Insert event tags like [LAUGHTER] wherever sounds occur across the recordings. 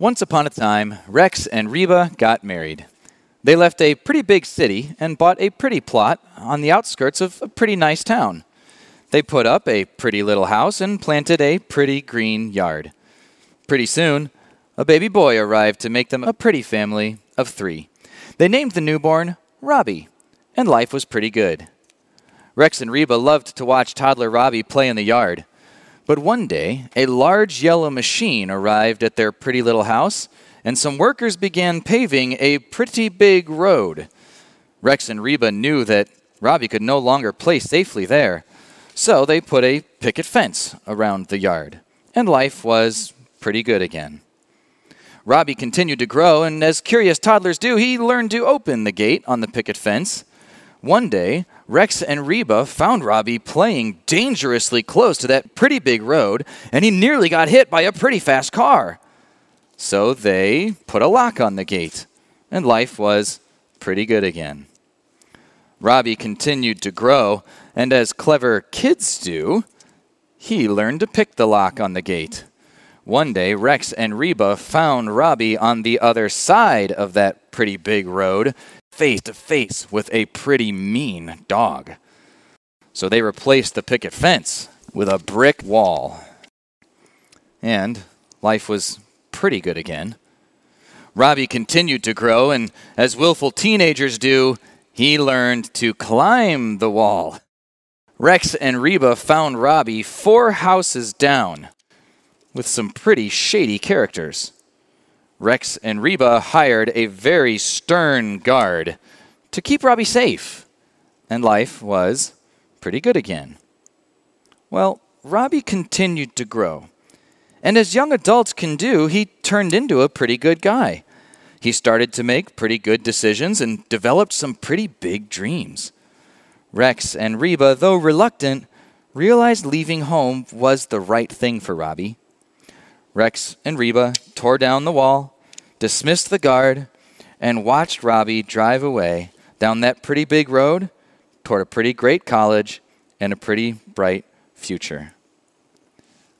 Once upon a time, Rex and Reba got married. They left a pretty big city and bought a pretty plot on the outskirts of a pretty nice town. They put up a pretty little house and planted a pretty green yard. Pretty soon, a baby boy arrived to make them a pretty family of three. They named the newborn Robbie, and life was pretty good. Rex and Reba loved to watch toddler Robbie play in the yard. But one day, a large yellow machine arrived at their pretty little house, and some workers began paving a pretty big road. Rex and Reba knew that Robbie could no longer play safely there, so they put a picket fence around the yard, and life was pretty good again. Robbie continued to grow, and as curious toddlers do, he learned to open the gate on the picket fence. One day, Rex and Reba found Robbie playing dangerously close to that pretty big road, and he nearly got hit by a pretty fast car. So they put a lock on the gate, and life was pretty good again. Robbie continued to grow, and as clever kids do, he learned to pick the lock on the gate. One day, Rex and Reba found Robbie on the other side of that pretty big road, face to face with a pretty mean dog. So they replaced the picket fence with a brick wall. And life was pretty good again. Robbie continued to grow, and as willful teenagers do, he learned to climb the wall. Rex and Reba found Robbie four houses down with some pretty shady characters. Rex and Reba hired a very stern guard to keep Robbie safe, and life was pretty good again. Well, Robbie continued to grow, and as young adults can do, he turned into a pretty good guy. He started to make pretty good decisions and developed some pretty big dreams. Rex and Reba, though reluctant, realized leaving home was the right thing for Robbie. Rex and Reba tore down the wall, dismissed the guard, and watched Robbie drive away down that pretty big road toward a pretty great college and a pretty bright future.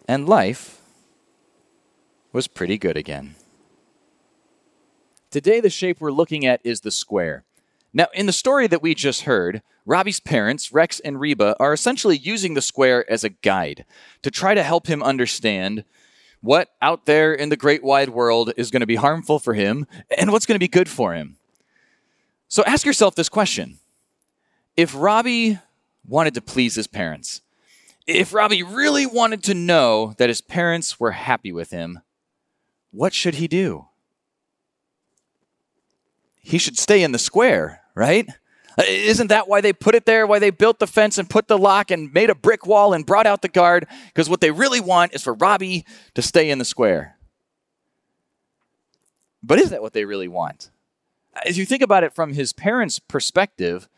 And life was pretty good again. Today, the shape we're looking at is the square. Now, in the story that we just heard, Robbie's parents, Rex and Reba, are essentially using the square as a guide to try to help him understand what out there in the great wide world is going to be harmful for him and what's going to be good for him. So ask yourself this question If Robbie wanted to please his parents, if Robbie really wanted to know that his parents were happy with him, what should he do? He should stay in the square, right? Uh, isn't that why they put it there? Why they built the fence and put the lock and made a brick wall and brought out the guard? Because what they really want is for Robbie to stay in the square. But is that what they really want? As you think about it from his parents' perspective,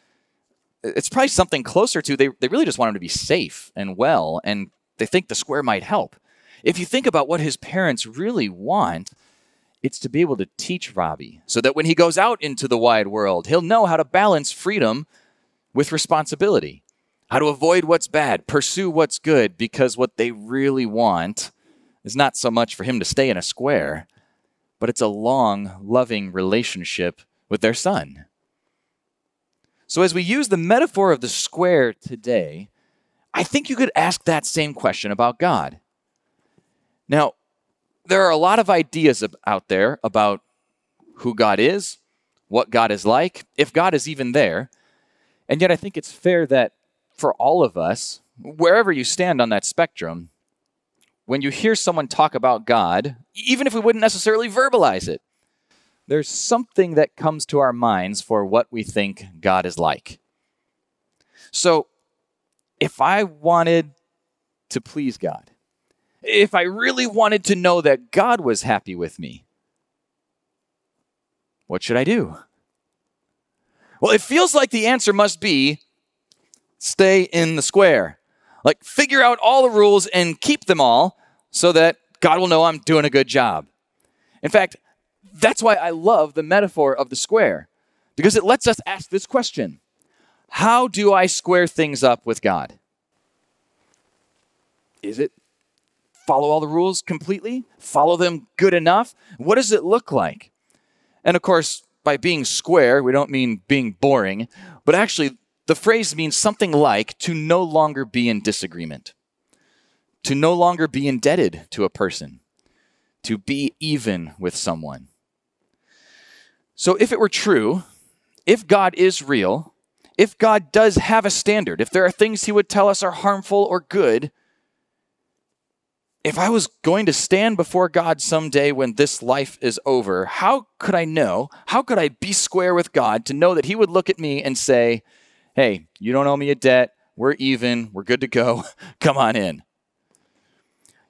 it's probably something closer to they, they really just want him to be safe and well, and they think the square might help. If you think about what his parents really want, it's to be able to teach Robbie so that when he goes out into the wide world, he'll know how to balance freedom with responsibility, how to avoid what's bad, pursue what's good, because what they really want is not so much for him to stay in a square, but it's a long, loving relationship with their son. So, as we use the metaphor of the square today, I think you could ask that same question about God. Now, there are a lot of ideas out there about who God is, what God is like, if God is even there. And yet, I think it's fair that for all of us, wherever you stand on that spectrum, when you hear someone talk about God, even if we wouldn't necessarily verbalize it, there's something that comes to our minds for what we think God is like. So, if I wanted to please God, if I really wanted to know that God was happy with me, what should I do? Well, it feels like the answer must be stay in the square. Like, figure out all the rules and keep them all so that God will know I'm doing a good job. In fact, that's why I love the metaphor of the square, because it lets us ask this question How do I square things up with God? Is it follow all the rules completely? Follow them good enough? What does it look like? And of course, by being square, we don't mean being boring, but actually, the phrase means something like to no longer be in disagreement, to no longer be indebted to a person, to be even with someone. So, if it were true, if God is real, if God does have a standard, if there are things he would tell us are harmful or good, if I was going to stand before God someday when this life is over, how could I know? How could I be square with God to know that He would look at me and say, Hey, you don't owe me a debt. We're even. We're good to go. [LAUGHS] Come on in.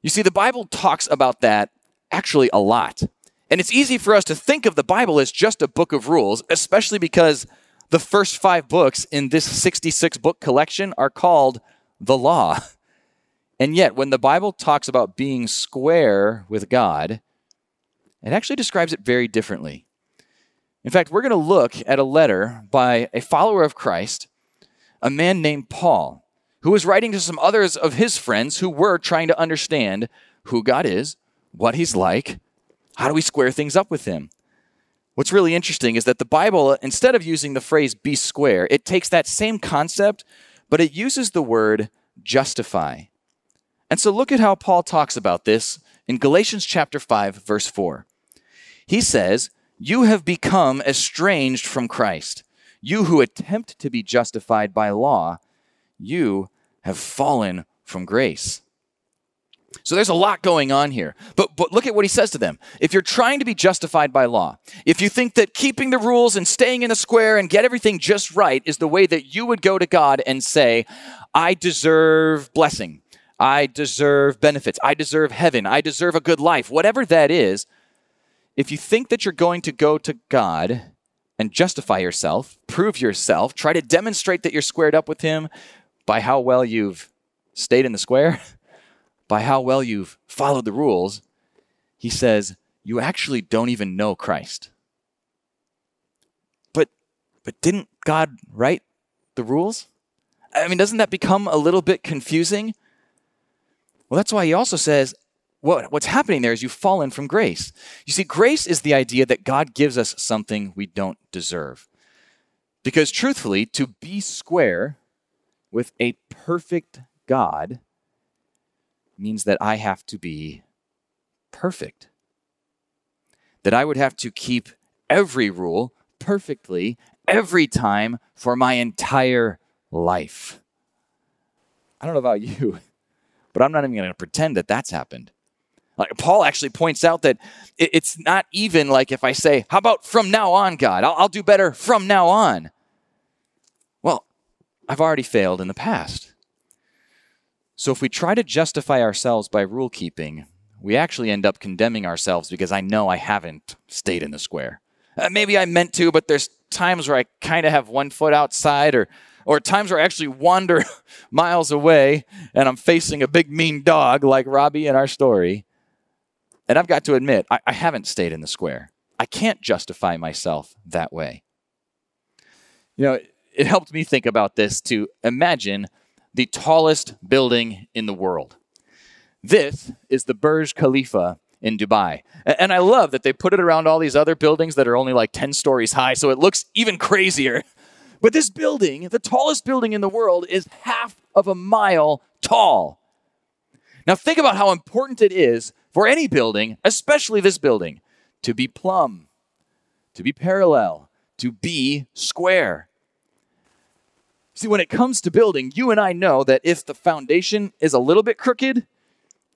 You see, the Bible talks about that actually a lot. And it's easy for us to think of the Bible as just a book of rules, especially because the first five books in this 66 book collection are called the law. [LAUGHS] And yet, when the Bible talks about being square with God, it actually describes it very differently. In fact, we're going to look at a letter by a follower of Christ, a man named Paul, who was writing to some others of his friends who were trying to understand who God is, what he's like, how do we square things up with him. What's really interesting is that the Bible, instead of using the phrase be square, it takes that same concept, but it uses the word justify. And so look at how Paul talks about this in Galatians chapter 5 verse 4. He says, "You have become estranged from Christ. You who attempt to be justified by law, you have fallen from grace." So there's a lot going on here. But, but look at what he says to them. If you're trying to be justified by law, if you think that keeping the rules and staying in a square and get everything just right is the way that you would go to God and say, I deserve blessing, I deserve benefits. I deserve heaven. I deserve a good life. Whatever that is, if you think that you're going to go to God and justify yourself, prove yourself, try to demonstrate that you're squared up with Him by how well you've stayed in the square, [LAUGHS] by how well you've followed the rules, He says, you actually don't even know Christ. But, but didn't God write the rules? I mean, doesn't that become a little bit confusing? Well, that's why he also says, what, what's happening there is you've fallen from grace. You see, grace is the idea that God gives us something we don't deserve. Because truthfully, to be square with a perfect God means that I have to be perfect. That I would have to keep every rule perfectly every time for my entire life. I don't know about [LAUGHS] you. But I'm not even going to pretend that that's happened. Like Paul actually points out that it's not even like if I say, How about from now on, God? I'll, I'll do better from now on. Well, I've already failed in the past. So if we try to justify ourselves by rule keeping, we actually end up condemning ourselves because I know I haven't stayed in the square. Uh, maybe I meant to, but there's times where I kind of have one foot outside or or times where I actually wander [LAUGHS] miles away and I'm facing a big mean dog like Robbie in our story. And I've got to admit, I, I haven't stayed in the square. I can't justify myself that way. You know, it, it helped me think about this to imagine the tallest building in the world. This is the Burj Khalifa in Dubai. And I love that they put it around all these other buildings that are only like 10 stories high, so it looks even crazier [LAUGHS] but this building, the tallest building in the world, is half of a mile tall. Now, think about how important it is for any building, especially this building, to be plumb, to be parallel, to be square. See, when it comes to building, you and I know that if the foundation is a little bit crooked,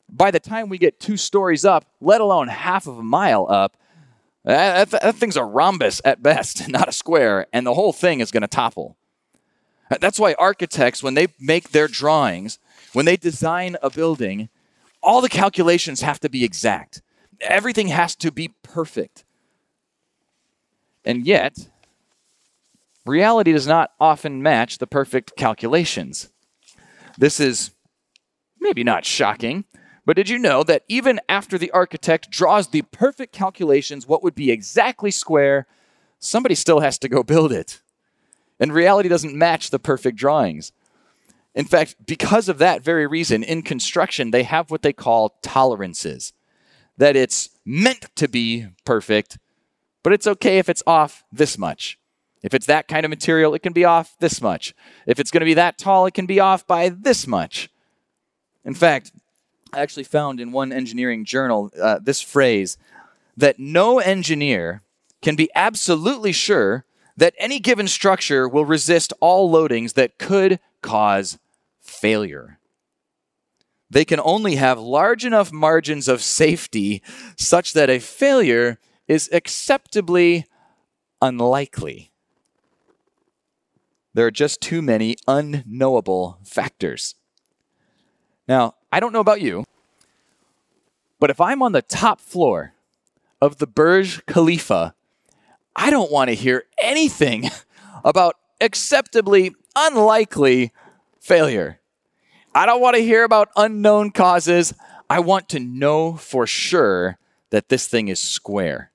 by the time we get two stories up, let alone half of a mile up, that, that, that thing's a rhombus at best, [LAUGHS] not a square, and the whole thing is going to topple. That's why architects, when they make their drawings, when they design a building, all the calculations have to be exact. Everything has to be perfect. And yet, reality does not often match the perfect calculations. This is maybe not shocking, but did you know that even after the architect draws the perfect calculations, what would be exactly square, somebody still has to go build it? And reality doesn't match the perfect drawings. In fact, because of that very reason, in construction, they have what they call tolerances. That it's meant to be perfect, but it's okay if it's off this much. If it's that kind of material, it can be off this much. If it's going to be that tall, it can be off by this much. In fact, I actually found in one engineering journal uh, this phrase that no engineer can be absolutely sure that any given structure will resist all loadings that could cause failure. They can only have large enough margins of safety such that a failure is acceptably unlikely. There are just too many unknowable factors. Now, I don't know about you, but if I'm on the top floor of the Burj Khalifa, I don't want to hear anything [LAUGHS] about acceptably unlikely failure. I don't want to hear about unknown causes. I want to know for sure that this thing is square.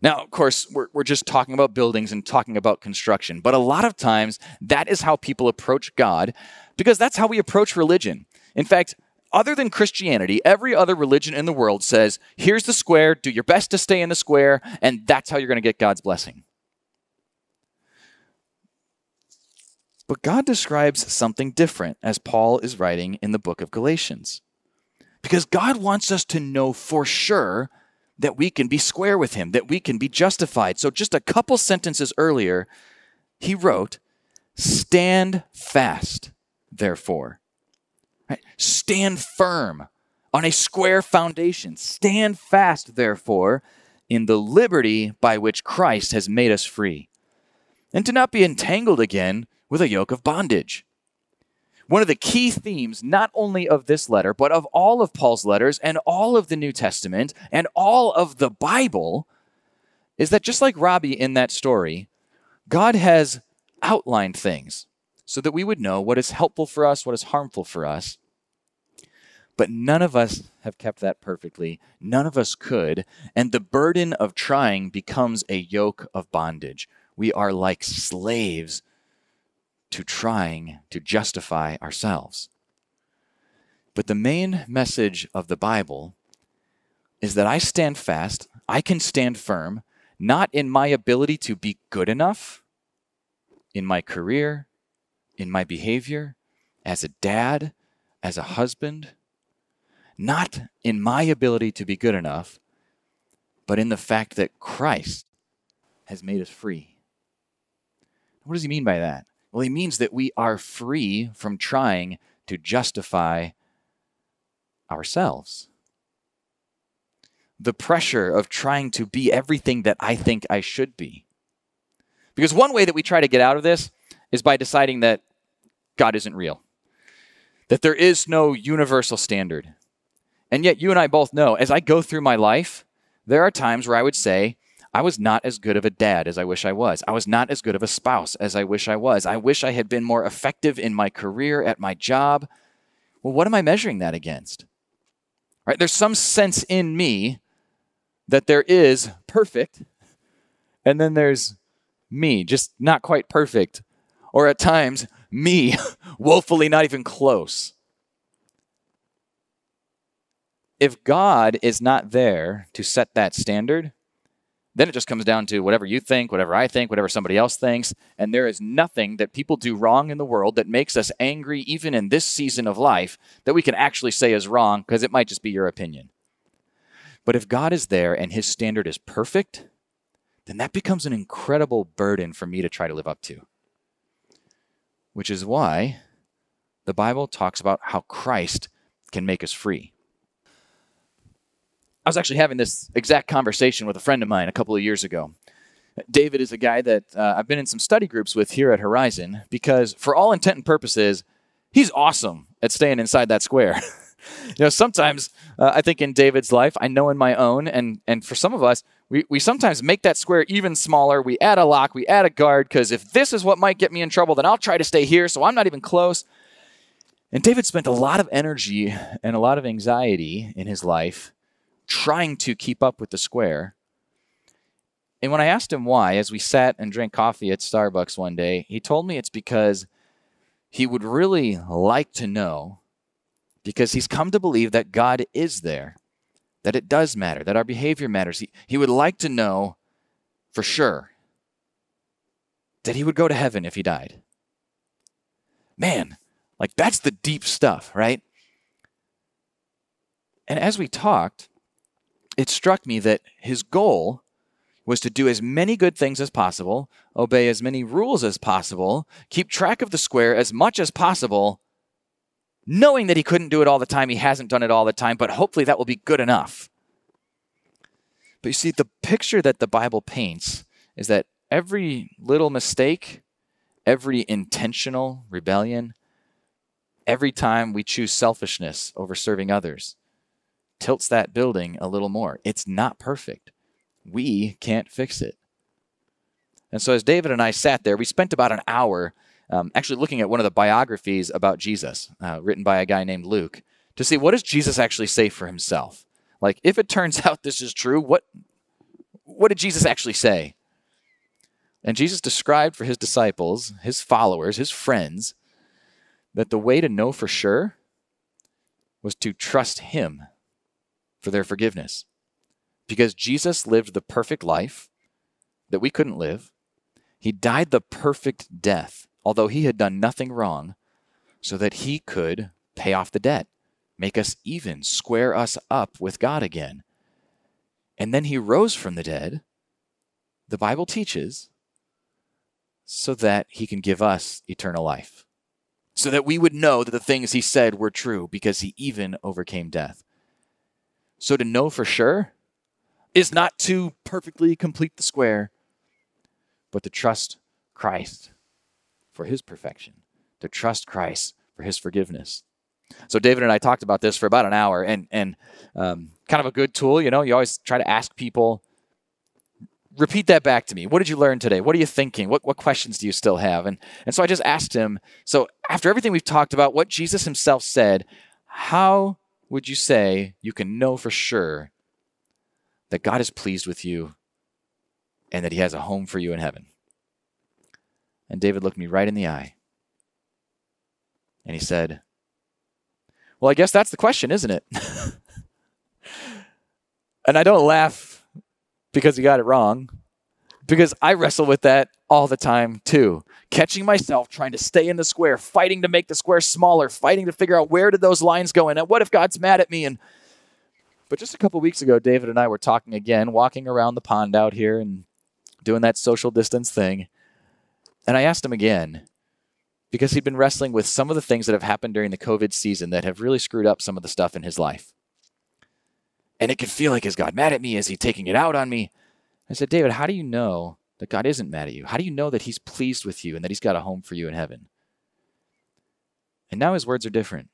Now, of course, we're, we're just talking about buildings and talking about construction, but a lot of times that is how people approach God because that's how we approach religion. In fact, other than Christianity, every other religion in the world says, here's the square, do your best to stay in the square, and that's how you're going to get God's blessing. But God describes something different as Paul is writing in the book of Galatians. Because God wants us to know for sure that we can be square with Him, that we can be justified. So, just a couple sentences earlier, he wrote, Stand fast, therefore. Right? Stand firm on a square foundation. Stand fast, therefore, in the liberty by which Christ has made us free. And to not be entangled again with a yoke of bondage. One of the key themes, not only of this letter, but of all of Paul's letters and all of the New Testament and all of the Bible, is that just like Robbie in that story, God has outlined things so that we would know what is helpful for us, what is harmful for us. But none of us have kept that perfectly. None of us could. And the burden of trying becomes a yoke of bondage. We are like slaves to trying to justify ourselves. But the main message of the Bible is that I stand fast, I can stand firm, not in my ability to be good enough in my career, in my behavior, as a dad, as a husband, not in my ability to be good enough, but in the fact that Christ has made us free. What does he mean by that? Well, he means that we are free from trying to justify ourselves. The pressure of trying to be everything that I think I should be. Because one way that we try to get out of this is by deciding that God isn't real, that there is no universal standard. And yet, you and I both know, as I go through my life, there are times where I would say, I was not as good of a dad as I wish I was. I was not as good of a spouse as I wish I was. I wish I had been more effective in my career, at my job. Well, what am I measuring that against? Right? There's some sense in me that there is perfect, and then there's me, just not quite perfect, or at times, me, [LAUGHS] woefully not even close. If God is not there to set that standard, then it just comes down to whatever you think, whatever I think, whatever somebody else thinks. And there is nothing that people do wrong in the world that makes us angry, even in this season of life, that we can actually say is wrong because it might just be your opinion. But if God is there and his standard is perfect, then that becomes an incredible burden for me to try to live up to. Which is why the Bible talks about how Christ can make us free. I was actually having this exact conversation with a friend of mine a couple of years ago. David is a guy that uh, I've been in some study groups with here at Horizon because, for all intent and purposes, he's awesome at staying inside that square. [LAUGHS] you know, sometimes uh, I think in David's life, I know in my own, and and for some of us, we, we sometimes make that square even smaller. We add a lock, we add a guard, because if this is what might get me in trouble, then I'll try to stay here so I'm not even close. And David spent a lot of energy and a lot of anxiety in his life trying to keep up with the square. And when I asked him why, as we sat and drank coffee at Starbucks one day, he told me it's because he would really like to know because he's come to believe that God is there, that it does matter, that our behavior matters. He, he would like to know for sure that he would go to heaven if he died. Man, like that's the deep stuff, right? And as we talked, it struck me that his goal was to do as many good things as possible, obey as many rules as possible, keep track of the square as much as possible, knowing that he couldn't do it all the time. He hasn't done it all the time, but hopefully that will be good enough. But you see, the picture that the Bible paints is that every little mistake, every intentional rebellion, every time we choose selfishness over serving others, tilts that building a little more. It's not perfect. We can't fix it. And so, as David and I sat there, we spent about an hour um, actually looking at one of the biographies about Jesus, uh, written by a guy named Luke, to see what does Jesus actually say for himself. Like, if it turns [LAUGHS] out this is true, what what did Jesus actually say? And Jesus described for his disciples, his followers, his friends, that the way to know for sure was to trust him for their forgiveness. Because Jesus lived the perfect life that we couldn't live. He died the perfect death, although he had done nothing wrong, so that he could pay off the debt, make us even, square us up with God again. And then he rose from the dead, the Bible teaches, so that he can give us eternal life. So that we would know that the things he said were true because he even overcame death. So to know for sure is not to perfectly complete the square, but to trust Christ for his perfection, to trust Christ for his forgiveness. So David and I talked about this for about an hour, and and um, kind of a good tool. You know, you always try to ask people. Repeat that back to me. What did you learn today? What are you thinking? What what questions do you still have? And and so I just asked him. So after everything we've talked about, what Jesus himself said, how would you say you can know for sure that God is pleased with you and that He has a home for you in heaven? And David looked me right in the eye and he said, Well, I guess that's the question, isn't it? [LAUGHS] and I don't laugh because he got it wrong, because I wrestle with that all the time too catching myself trying to stay in the square, fighting to make the square smaller, fighting to figure out where did those lines go and what if God's mad at me? And but just a couple weeks ago, David and I were talking again, walking around the pond out here and doing that social distance thing. And I asked him again, because he'd been wrestling with some of the things that have happened during the COVID season that have really screwed up some of the stuff in his life. And it could feel like, is God mad at me? Is he taking it out on me? I said, David, how do you know that God isn't mad at you? How do you know that He's pleased with you and that He's got a home for you in heaven? And now His words are different.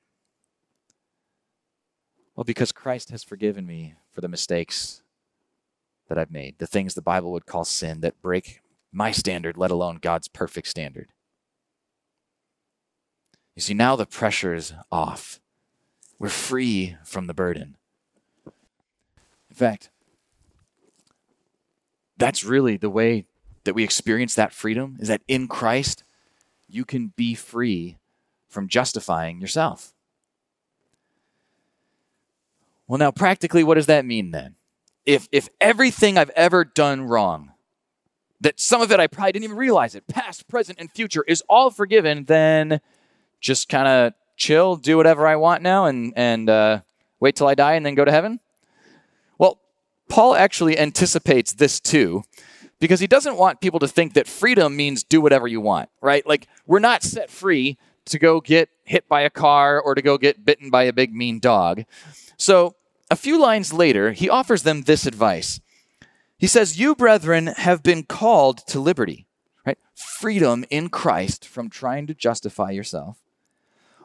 Well, because Christ has forgiven me for the mistakes that I've made, the things the Bible would call sin that break my standard, let alone God's perfect standard. You see, now the pressure is off. We're free from the burden. In fact, that's really the way that we experience that freedom is that in Christ, you can be free from justifying yourself. Well, now, practically, what does that mean then? If, if everything I've ever done wrong, that some of it I probably didn't even realize it, past, present, and future, is all forgiven, then just kind of chill, do whatever I want now, and, and uh, wait till I die and then go to heaven? Well, Paul actually anticipates this too because he doesn't want people to think that freedom means do whatever you want, right? Like, we're not set free to go get hit by a car or to go get bitten by a big mean dog. So, a few lines later, he offers them this advice. He says, You, brethren, have been called to liberty, right? Freedom in Christ from trying to justify yourself.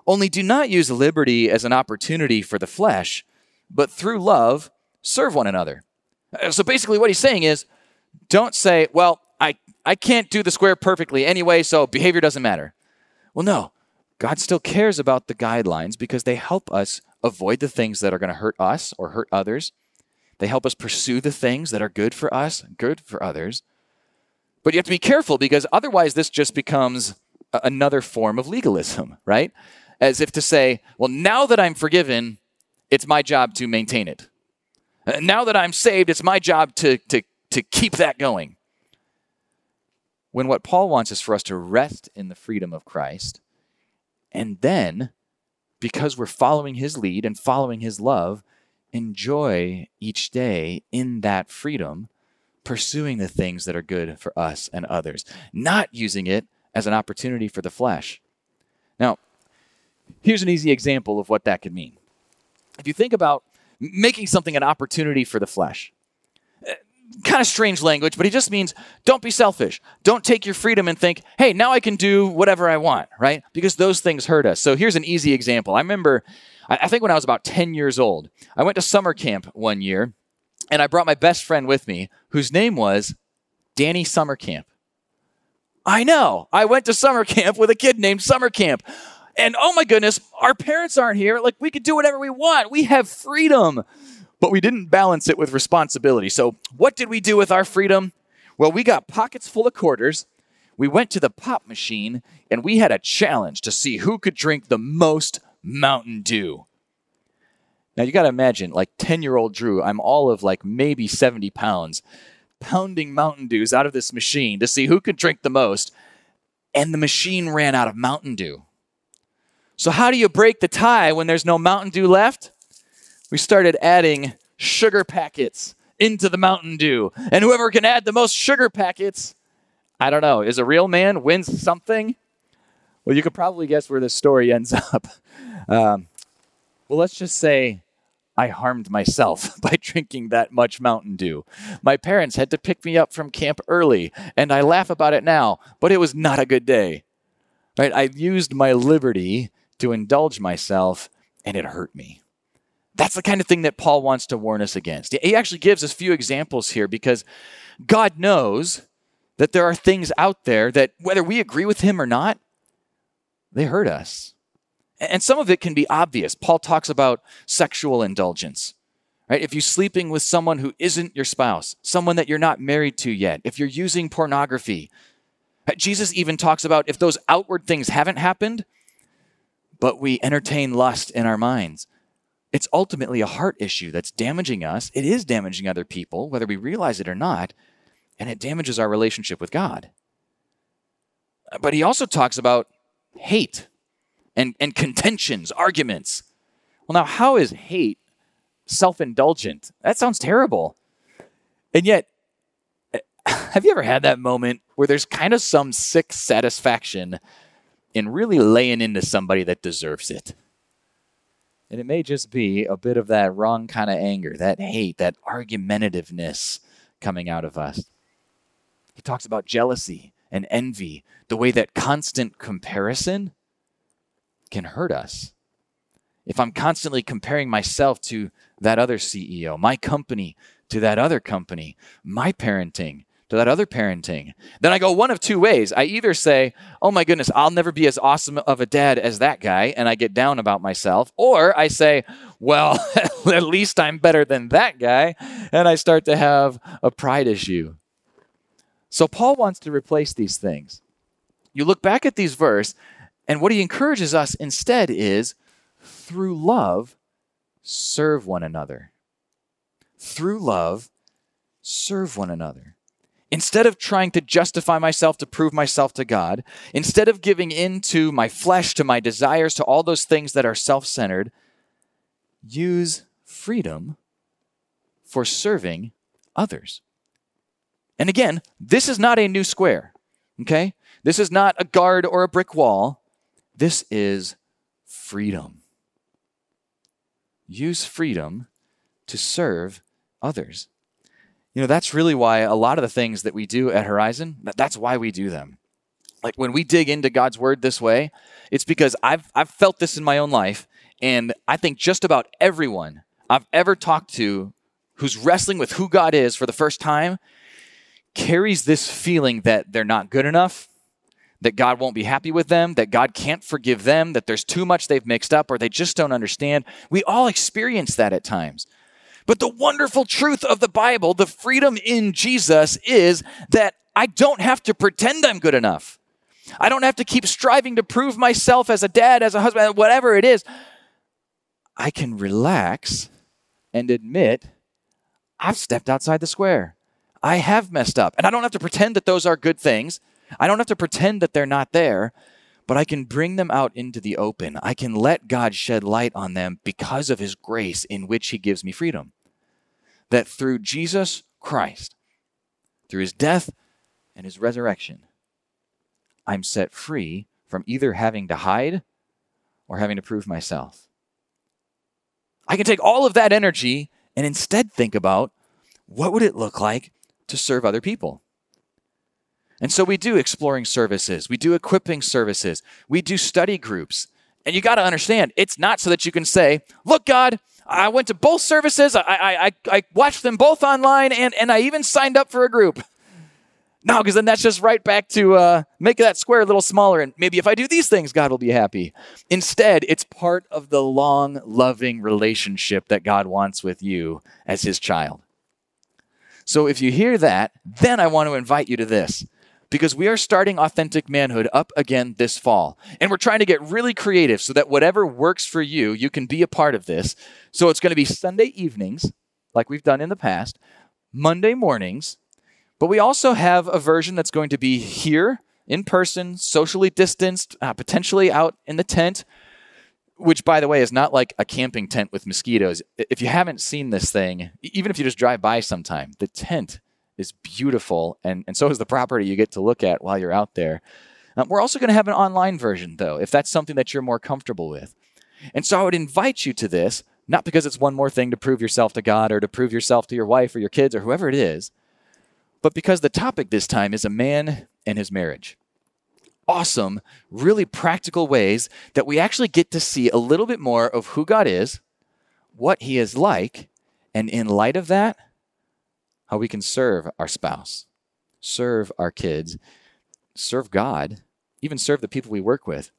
Only do not use liberty as an opportunity for the flesh, but through love, serve one another. Uh, so basically, what he's saying is don't say, well, I, I can't do the square perfectly anyway, so behavior doesn't matter. Well, no. God still cares about the guidelines because they help us avoid the things that are going to hurt us or hurt others. They help us pursue the things that are good for us, good for others. But you have to be careful because otherwise this just becomes another form of legalism, [LAUGHS] right? As if to say, well, now that I'm forgiven, it's my job to maintain it. Uh, Now that I'm saved, it's my job to, to, to keep that going. When what Paul wants is for us to rest in the freedom of Christ, and then, because we're following his lead and following his love, enjoy each day in that freedom, pursuing the things that are good for us and others, not using it as an opportunity for the flesh. Now, here's an easy example of what that could mean. If you think about making something an opportunity for the flesh, eh, kind of strange language, but he just means don't be selfish. Don't take your freedom and think, hey, now I can do whatever I want, right? Because those things hurt us. So here's an easy example. I remember, I I think when I was about 10 years old, I went to summer camp one year and I brought my best friend with me, whose name was Danny Summer Camp. I know. I went to summer camp with a kid named Summer Camp. And oh my goodness, our parents aren't here. Like we could do whatever we want. We have freedom. But we didn't balance it with responsibility. So, what did we do with our freedom? Well, we got pockets full of quarters. We went to the pop machine and we had a challenge to see who could drink the most Mountain Dew. Now, you got to imagine, like 10 year old Drew, I'm all of like maybe 70 pounds, pounding Mountain Dews out of this machine to see who could drink the most. And the machine ran out of Mountain Dew. So, how do you break the tie when there's no Mountain Dew left? We started adding sugar packets into the Mountain Dew. And whoever can add the most sugar packets, I don't know, is a real man, wins something. Well, you could probably guess where this story ends [LAUGHS] up. Um, well, let's just say I harmed myself [LAUGHS] by drinking that much Mountain Dew. My parents had to pick me up from camp early, and I laugh about it now, but it was not a good day. Right? I used my liberty to indulge myself, and it hurt me. That's the kind of thing that Paul wants to warn us against. He actually gives us a few examples here because God knows that there are things out there that, whether we agree with him or not, they hurt us. And some of it can be obvious. Paul talks about sexual indulgence. Right? If you're sleeping with someone who isn't your spouse, someone that you're not married to yet, if you're using pornography, Jesus even talks about if those outward things haven't happened, but we entertain lust in our minds. It's ultimately a heart issue that's damaging us. It is damaging other people, whether we realize it or not, and it damages our relationship with God. But he also talks about hate and, and contentions, arguments. Well, now, how is hate self indulgent? That sounds terrible. And yet, eh, [LAUGHS] have you ever had that moment where there's kind of some sick satisfaction in really laying into somebody that deserves it? And it may just be a bit of that wrong kind of anger, that hate, that argumentativeness coming out of us. He talks about jealousy and envy, the way that constant comparison can hurt us. If I'm constantly comparing myself to that other CEO, my company to that other company, my parenting to that other parenting, then I go one of two ways. I either say, oh my goodness, I'll never be as awesome of a dad as that guy, and I get down about myself, or I say, well, [LAUGHS] at least I'm better than that guy, and I start to have a pride issue. So Paul wants to replace these things. You look back at these verse, and what he encourages us instead is through love, serve one another. Through love, serve one another. Instead of trying to justify myself to prove myself to God, instead of giving in to my flesh, to my desires, to all those things that are self centered, use freedom for serving others. And again, this is not a new square, okay? This is not a guard or a brick wall. This is freedom. Use freedom to serve others. You know, that's really why a lot of the things that we do at Horizon, that's why we do them. Like when we dig into God's word this way, it's because I've I've felt this in my own life and I think just about everyone I've ever talked to who's wrestling with who God is for the first time carries this feeling that they're not good enough, that God won't be happy with them, that God can't forgive them, that there's too much they've mixed up or they just don't understand. We all experience that at times. But the wonderful truth of the Bible, the freedom in Jesus, is that I don't have to pretend I'm good enough. I don't have to keep striving to prove myself as a dad, as a husband, whatever it is. I can relax and admit I've stepped outside the square. I have messed up. And I don't have to pretend that those are good things. I don't have to pretend that they're not there, but I can bring them out into the open. I can let God shed light on them because of his grace in which he gives me freedom. That through Jesus Christ, through his death and his resurrection, I'm set free from either having to hide or having to prove myself. I can take all of that energy and instead think about what would it look like to serve other people? And so we do exploring services, we do equipping services, we do study groups. And you got to understand, it's not so that you can say, Look, God, I went to both services, I, I, I, watched them both online, and, and I even signed up for a group. No, because then that's just right back to uh, make that square a little smaller. And maybe if I do these things, God will be happy. Instead, it's part of the long, loving relationship that God wants with you as his child. So if you hear that, then I want to invite you to this because we are starting Authentic Manhood up again this fall. And we're trying to get really creative so that whatever works for you, you can be a part of this. So it's going to be Sunday evenings, like we've done in the past, Monday mornings, but we also have a version that's going to be here in person, socially distanced, uh, potentially out in the tent, which, by the way, is not like a camping tent with mosquitoes. If you haven't seen this thing, even if you just drive by sometime, the tent is beautiful, and, and so is the property you get to look at while you're out there. Um, we're also going to have an online version, though, if that's something that you're more comfortable with. And so I would invite you to this, not because it's one more thing to prove yourself to God or to prove yourself to your wife or your kids or whoever it is, but because the topic this time is a man and his marriage. Awesome, really practical ways that we actually get to see a little bit more of who God is, what he is like, and in light of that, how we can serve our spouse, serve our kids, serve God, even serve the people we work with.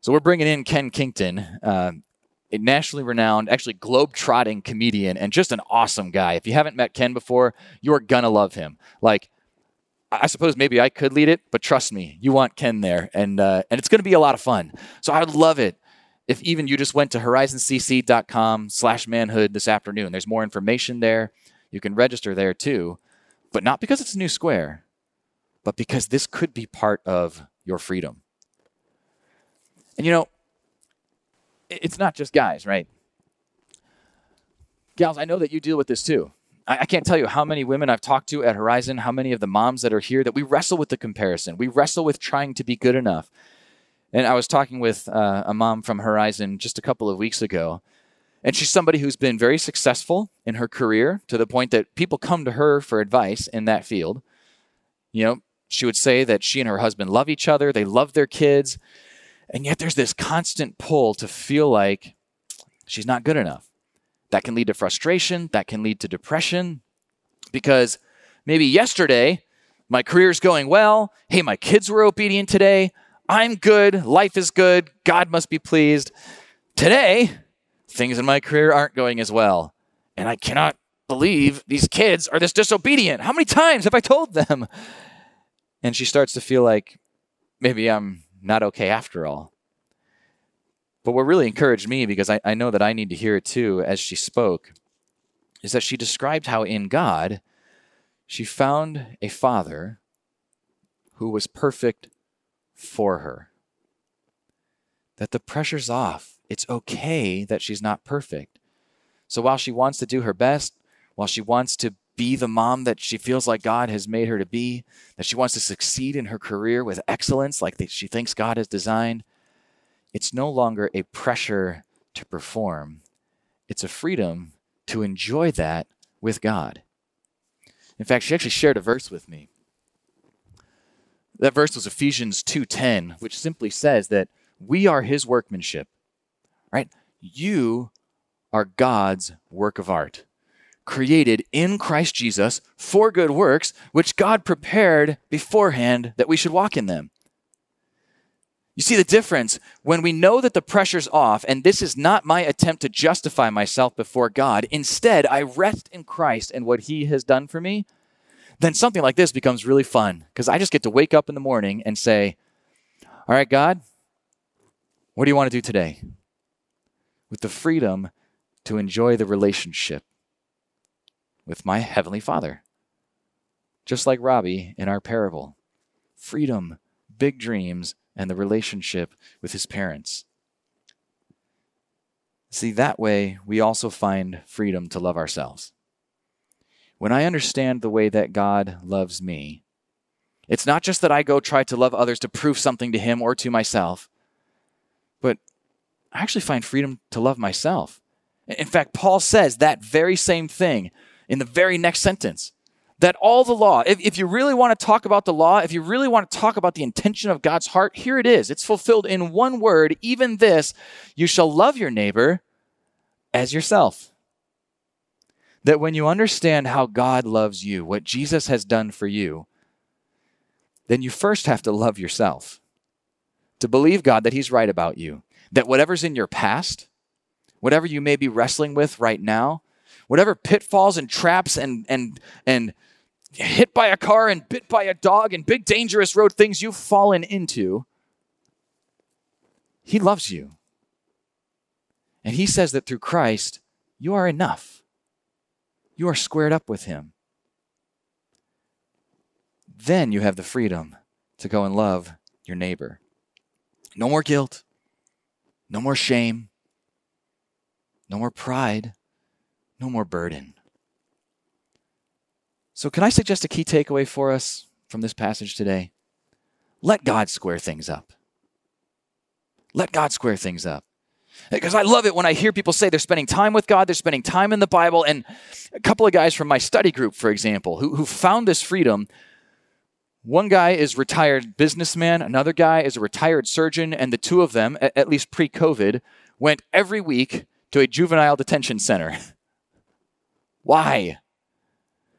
So we're bringing in Ken Kington. Uh, a nationally renowned, actually globe-trotting comedian and just an awesome guy. If you haven't met Ken before, you're gonna love him. Like, I suppose maybe I could lead it, but trust me, you want Ken there, and uh, and it's gonna be a lot of fun. So I would love it if even you just went to horizoncc.com/manhood this afternoon. There's more information there. You can register there too, but not because it's a new square, but because this could be part of your freedom. And you know, it's not just guys, right? Gals, I know that you deal with this too. I, can't tell you how many women I've talked to at Horizon, how many of the moms that are here that we wrestle with the comparison. We wrestle with trying to be good enough. And I was talking with uh, a mom from Horizon just a couple of weeks ago, and she's somebody who's been very successful in her career to the point that people come to her for advice in that field. You know, she would say that she and her husband love each other, they love their kids, and yet there's this constant pull to feel like she's not good enough. That can lead to frustration, that can lead to depression, because maybe yesterday my career's going well. Hey, my kids were obedient today. I'm good. Life is good. God must be pleased. Today, things in my career aren't going as well. And I cannot believe these kids are this disobedient. How many times have I told them? And she starts to feel like maybe I'm not okay after all. But what really encouraged me, because I, I know that I need to hear it too as she spoke, is that she described how in God she found a father who was perfect for her. That the pressure's off. It's okay that she's not perfect. So while she wants to do her best, while she wants to be the mom that she feels like God has made her to be, that she wants to succeed in her career with excellence like she thinks God has designed, it's no longer a pressure to perform. It's a freedom to enjoy that with God. In fact, she actually shared a verse with me. That verse was Ephesians 2:10, which simply says that we are his workmanship. Right? You are God's work of art created in Christ Jesus for good works, which God prepared beforehand that we should walk in them. You see the difference when we know that the pressure's off, and this is not my attempt to justify myself before God. Instead, I rest in Christ and what He has done for me. Then something like this becomes really fun because I just get to wake up in the morning and say, All right, God, what do you want to do today? With the freedom to enjoy the relationship with my Heavenly Father. Just like Robbie in our parable. Freedom, big dreams, and the relationship with his parents. See, that way we also find freedom to love ourselves. When I understand the way that God loves me, it's not just that I go try to love others to prove something to Him or to myself, but I actually find freedom to love myself. In fact, Paul says that very same thing in the very next sentence that all the law, if, if you really want to talk about the law, if you really want to talk about the intention of God's heart, here it is. It's fulfilled in one word, even this you shall love your neighbor as yourself. That when you understand how God loves you, what Jesus has done for you, then you first have to love yourself. To believe God that He's right about you, that whatever's in your past, whatever you may be wrestling with right now, whatever pitfalls and traps and and and hit by a car and bit by a dog and big dangerous road things you've fallen into, he loves you. And he says that through Christ, you are enough. You are squared up with him. Then you have the freedom to go and love your neighbor. No more guilt, no more shame, no more pride, no more burden. So, can I suggest a key takeaway for us from this passage today? Let God square things up. Let God square things up. Because I love it when I hear people say they're spending time with God, they're spending time in the Bible. And a couple of guys from my study group, for example, who, who found this freedom. One guy is retired businessman, another guy is a retired surgeon, and the two of them, at least pre COVID, went every week to a juvenile detention center. [LAUGHS] Why?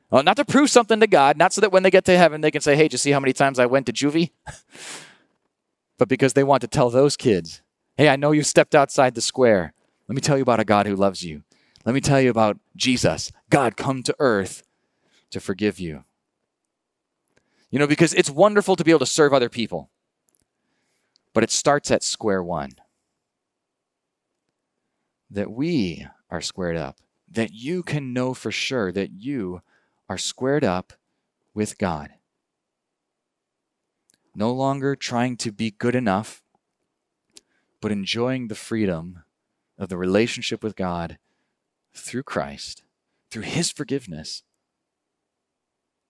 Well, not to prove something to God, not so that when they get to heaven they can say, hey, did you see how many times I went to juvie? [LAUGHS] but because they want to tell those kids, hey, I know you stepped outside the square. Let me tell you about a God who loves you. Let me tell you about Jesus, God come to earth to forgive you. You know, because it's wonderful to be able to serve other people, but it starts at square one. That we are squared up, that you can know for sure that you are squared up with God. No longer trying to be good enough, but enjoying the freedom of the relationship with God through Christ, through His forgiveness.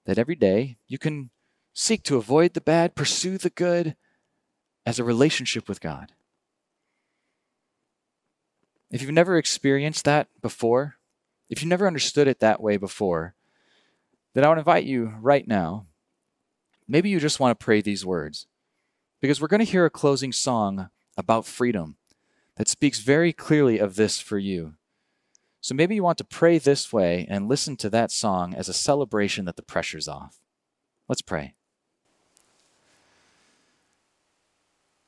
That every day you can seek to avoid the bad, pursue the good as a relationship with God. If you've never experienced that before, if you've never understood it that way before, then I would invite you right now. Maybe you just want to pray these words because we're going to hear a closing song about freedom that speaks very clearly of this for you. So maybe you want to pray this way and listen to that song as a celebration that the pressure's off. Let's pray.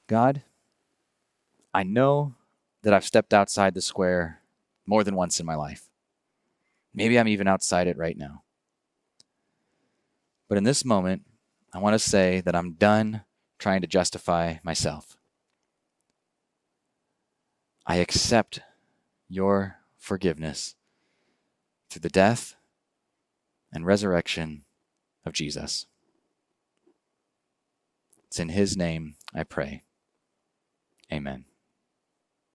God, I know that I've stepped outside the square more than once in my life. Maybe I'm even outside it right now. But in this moment, I want to say that I'm done trying to justify myself. I accept your forgiveness through the death and resurrection of Jesus. It's in his name I pray. Amen.